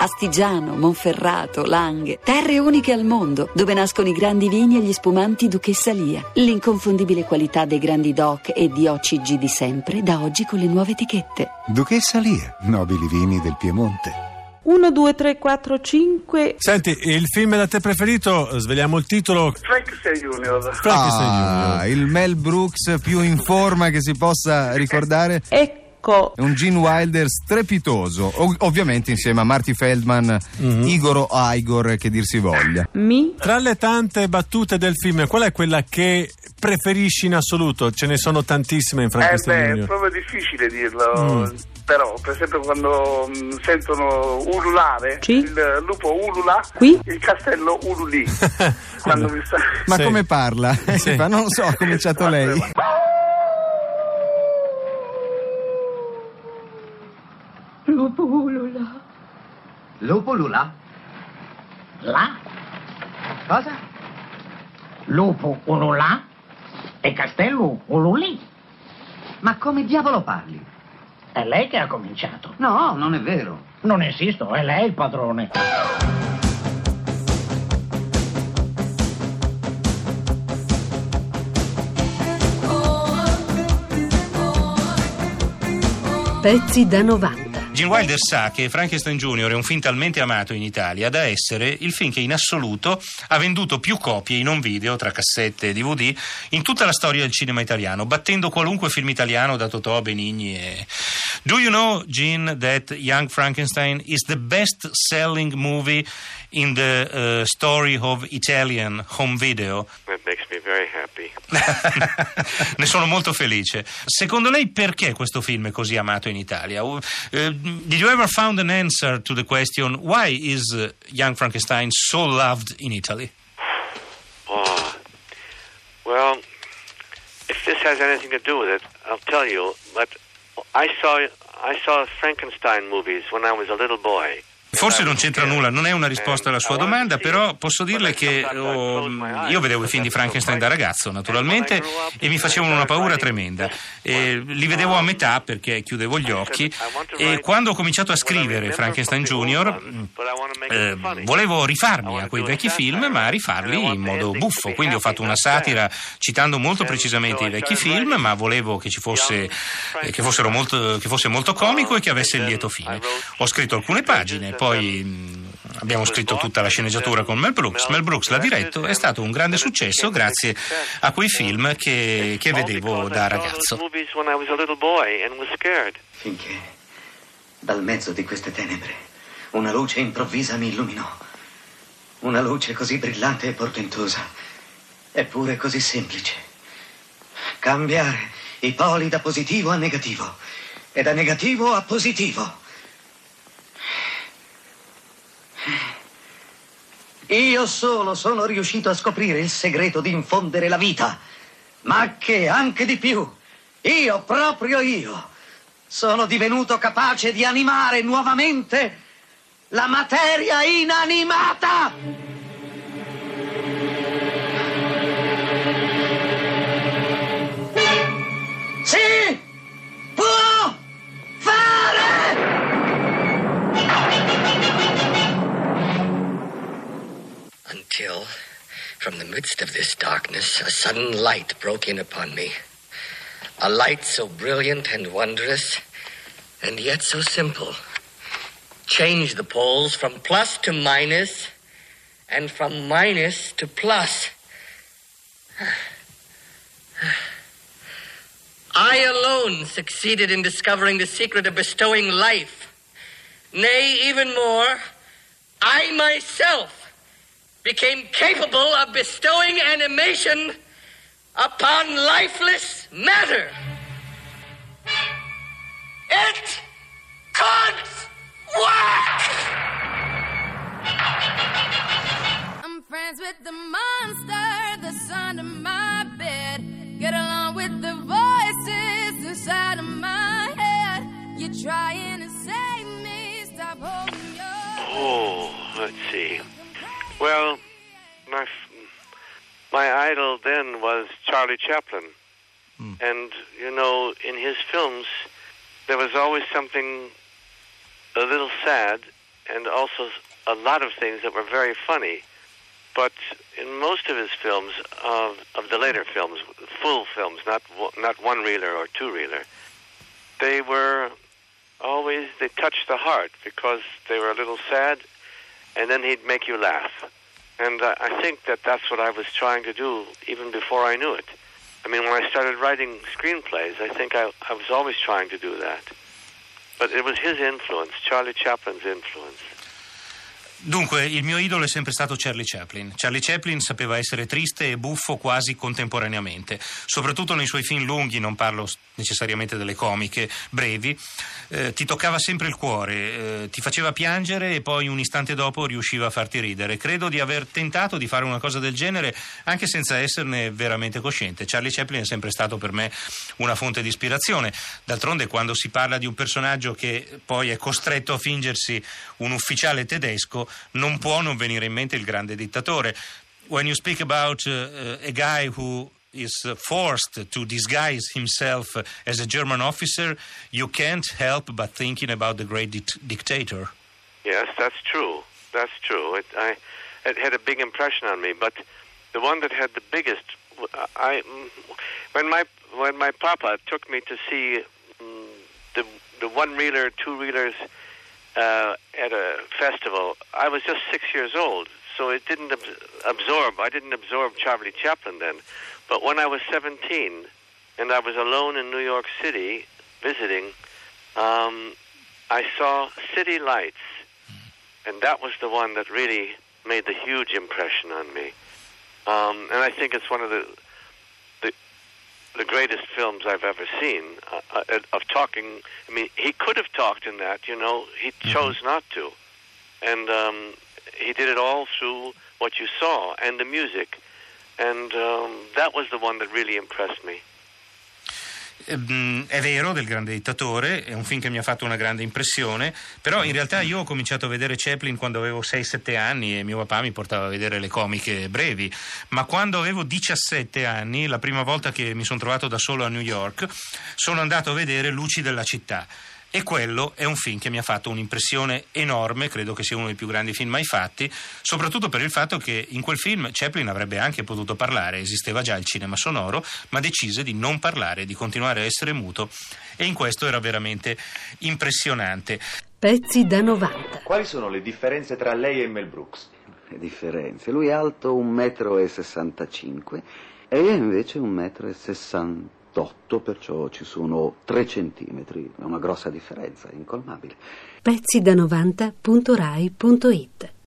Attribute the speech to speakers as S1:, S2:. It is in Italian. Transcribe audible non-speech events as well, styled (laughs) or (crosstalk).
S1: Astigiano, Monferrato, Langhe, terre uniche al mondo, dove nascono i grandi vini e gli spumanti Duchessa Lia. L'inconfondibile qualità dei grandi DOC e di OCG di sempre, da oggi con le nuove etichette.
S2: Duchessa Lia, nobili vini del Piemonte.
S3: 1, 2, 3, 4, 5.
S4: Senti, il film da te preferito, sveliamo il titolo.
S5: Frankenstein Junior.
S4: Frankenstein
S2: Ah,
S4: Junior.
S2: il Mel Brooks più in forma che si possa ricordare.
S3: Ecco.
S2: È un Gene Wilder strepitoso, ov- ovviamente insieme a Marty Feldman, Igor o Igor, che dir si voglia.
S3: Mi.
S4: Tra le tante battute del film, qual è quella che preferisci in assoluto? Ce ne sono tantissime in
S5: Eh
S4: Frankenstein
S5: beh, è proprio difficile dirlo.
S4: Mm.
S5: Però, per esempio, quando mh, sentono ululare,
S3: Sì.
S5: il lupo ulula,
S3: Qui?
S5: il castello ululì. (laughs) sta...
S2: Ma
S4: Sì.
S2: come parla?
S4: Sì. (laughs)
S2: Ma non lo so, ha cominciato lei.
S3: Lupo ulula.
S6: Lupo Lula? Là? Cosa? Lupo ululà e castello ululì. Ma come diavolo parli? È lei che ha cominciato. No, non è vero. Non esisto, è lei il padrone.
S7: Pezzi da 90.
S8: Gene Wilder sa che Frankenstein Jr. è un film talmente amato in Italia da essere il film che in assoluto ha venduto più copie in un video tra cassette e DVD in tutta la storia del cinema italiano, battendo qualunque film italiano da Totò Benigni. E... Do you know, Gene, that Young Frankenstein is the best selling movie in the uh, story of Italian home video?
S9: That makes me very happy. (laughs)
S8: ne sono molto felice. Secondo lei perché questo film è così amato in Italia? Uh, did you ever found an answer to the question why is uh, Young Frankenstein so loved in Italy?
S9: Oh, well, if this has anything to do with it, I'll tell you. But I saw I saw Frankenstein movies when I was a little boy.
S8: Forse non c'entra nulla, non è una risposta alla sua domanda, però posso dirle che oh, io vedevo i film di Frankenstein da ragazzo, naturalmente, e mi facevano una paura tremenda. E li vedevo a metà perché chiudevo gli occhi. E quando ho cominciato a scrivere Frankenstein Junior eh, volevo rifarmi a quei vecchi film, ma rifarli in modo buffo. Quindi ho fatto una satira citando molto precisamente i vecchi film, ma volevo che ci fosse eh, che, fossero molto, che fosse molto comico e che avesse il lieto fine. Ho scritto alcune pagine, poi mh, abbiamo scritto tutta la sceneggiatura con Mel Brooks. Mel Brooks l'ha diretto, è stato un grande successo grazie a quei film che, che vedevo da ragazzo.
S6: Finché, dal mezzo di queste tenebre, una luce improvvisa mi illuminò. Una luce così brillante e portentosa, eppure così semplice. Cambiare i poli da positivo a negativo e da negativo a positivo. Io solo sono riuscito a scoprire il segreto di infondere la vita, ma che anche di più, io, proprio io, sono divenuto capace di animare nuovamente la materia inanimata.
S10: Until, from the midst of this darkness, a sudden light broke in upon me. A light so brilliant and wondrous, and yet so simple. Changed the poles from plus to minus, and from minus to plus. I alone succeeded in discovering the secret of bestowing life. Nay, even more, I myself became capable of bestowing animation upon lifeless matter. It could work!
S11: I'm friends with the monster that's under my bed. Get along with the voices inside of my head. You're trying to save me. Stop holding your.
S9: Oh, let's see. Well, my f- my idol then was Charlie Chaplin, hmm. and you know, in his films, there was always something a little sad and also a lot of things that were very funny. But in most of his films, of of the later films, full films, not not one reeler or two reeler, they were always they touched the heart because they were a little sad, and then he'd make you laugh. And uh, I think that that's what I was trying to do even before I knew it. I mean, when I started writing screenplays, I think I, I was always trying to do that. But it was his influence, Charlie Chaplin's influence.
S8: Dunque, il mio idolo è sempre stato Charlie Chaplin. Charlie Chaplin sapeva essere triste e buffo quasi contemporaneamente, soprattutto nei suoi film lunghi, non parlo necessariamente delle comiche, brevi, eh, ti toccava sempre il cuore, eh, ti faceva piangere e poi un istante dopo riusciva a farti ridere. Credo di aver tentato di fare una cosa del genere anche senza esserne veramente cosciente. Charlie Chaplin è sempre stato per me una fonte di ispirazione. D'altronde, quando si parla di un personaggio che poi è costretto a fingersi un ufficiale tedesco, non può non venire in mente il grande dittatore. When you speak about uh, a guy who is forced to disguise himself as a German officer, you can't help but thinking about the great dic- dictator.
S9: Yes, that's true. That's true. It, I, it had a big impression on me. But the one that had the biggest, I, when my when my papa took me to see mm, the the one reeler, two reelers uh, at a festival, I was just six years old, so it didn't ab- absorb. I didn't absorb Charlie Chaplin then. But when I was 17 and I was alone in New York City visiting, um, I saw City Lights, and that was the one that really made the huge impression on me. Um, and I think it's one of the the, the greatest films I've ever seen uh, uh, of talking. I mean, he could have talked in that, you know, he chose not to, and um, he did it all through what you saw and the music, and um, that was the one that really impressed me.
S8: Ehm, È vero, del grande dittatore, è un film che mi ha fatto una grande impressione, però in realtà io ho cominciato a vedere Chaplin quando avevo 6-7 anni e mio papà mi portava a vedere le comiche brevi, ma quando avevo 17 anni, la prima volta che mi sono trovato da solo a New York, sono andato a vedere Luci della città. E quello è un film che mi ha fatto un'impressione enorme, credo che sia uno dei più grandi film mai fatti, soprattutto per il fatto che in quel film Chaplin avrebbe anche potuto parlare, esisteva già il cinema sonoro, ma decise di non parlare, di continuare a essere muto e in questo era veramente impressionante.
S7: Pezzi da 90.
S12: Quali sono le differenze tra lei e Mel Brooks?
S13: Le differenze. Lui è alto 1,65 m e io invece 1,68 m, perciò ci sono 3 centimetri. È una grossa differenza, incolmabile.
S7: Pezzi da 90.rai.it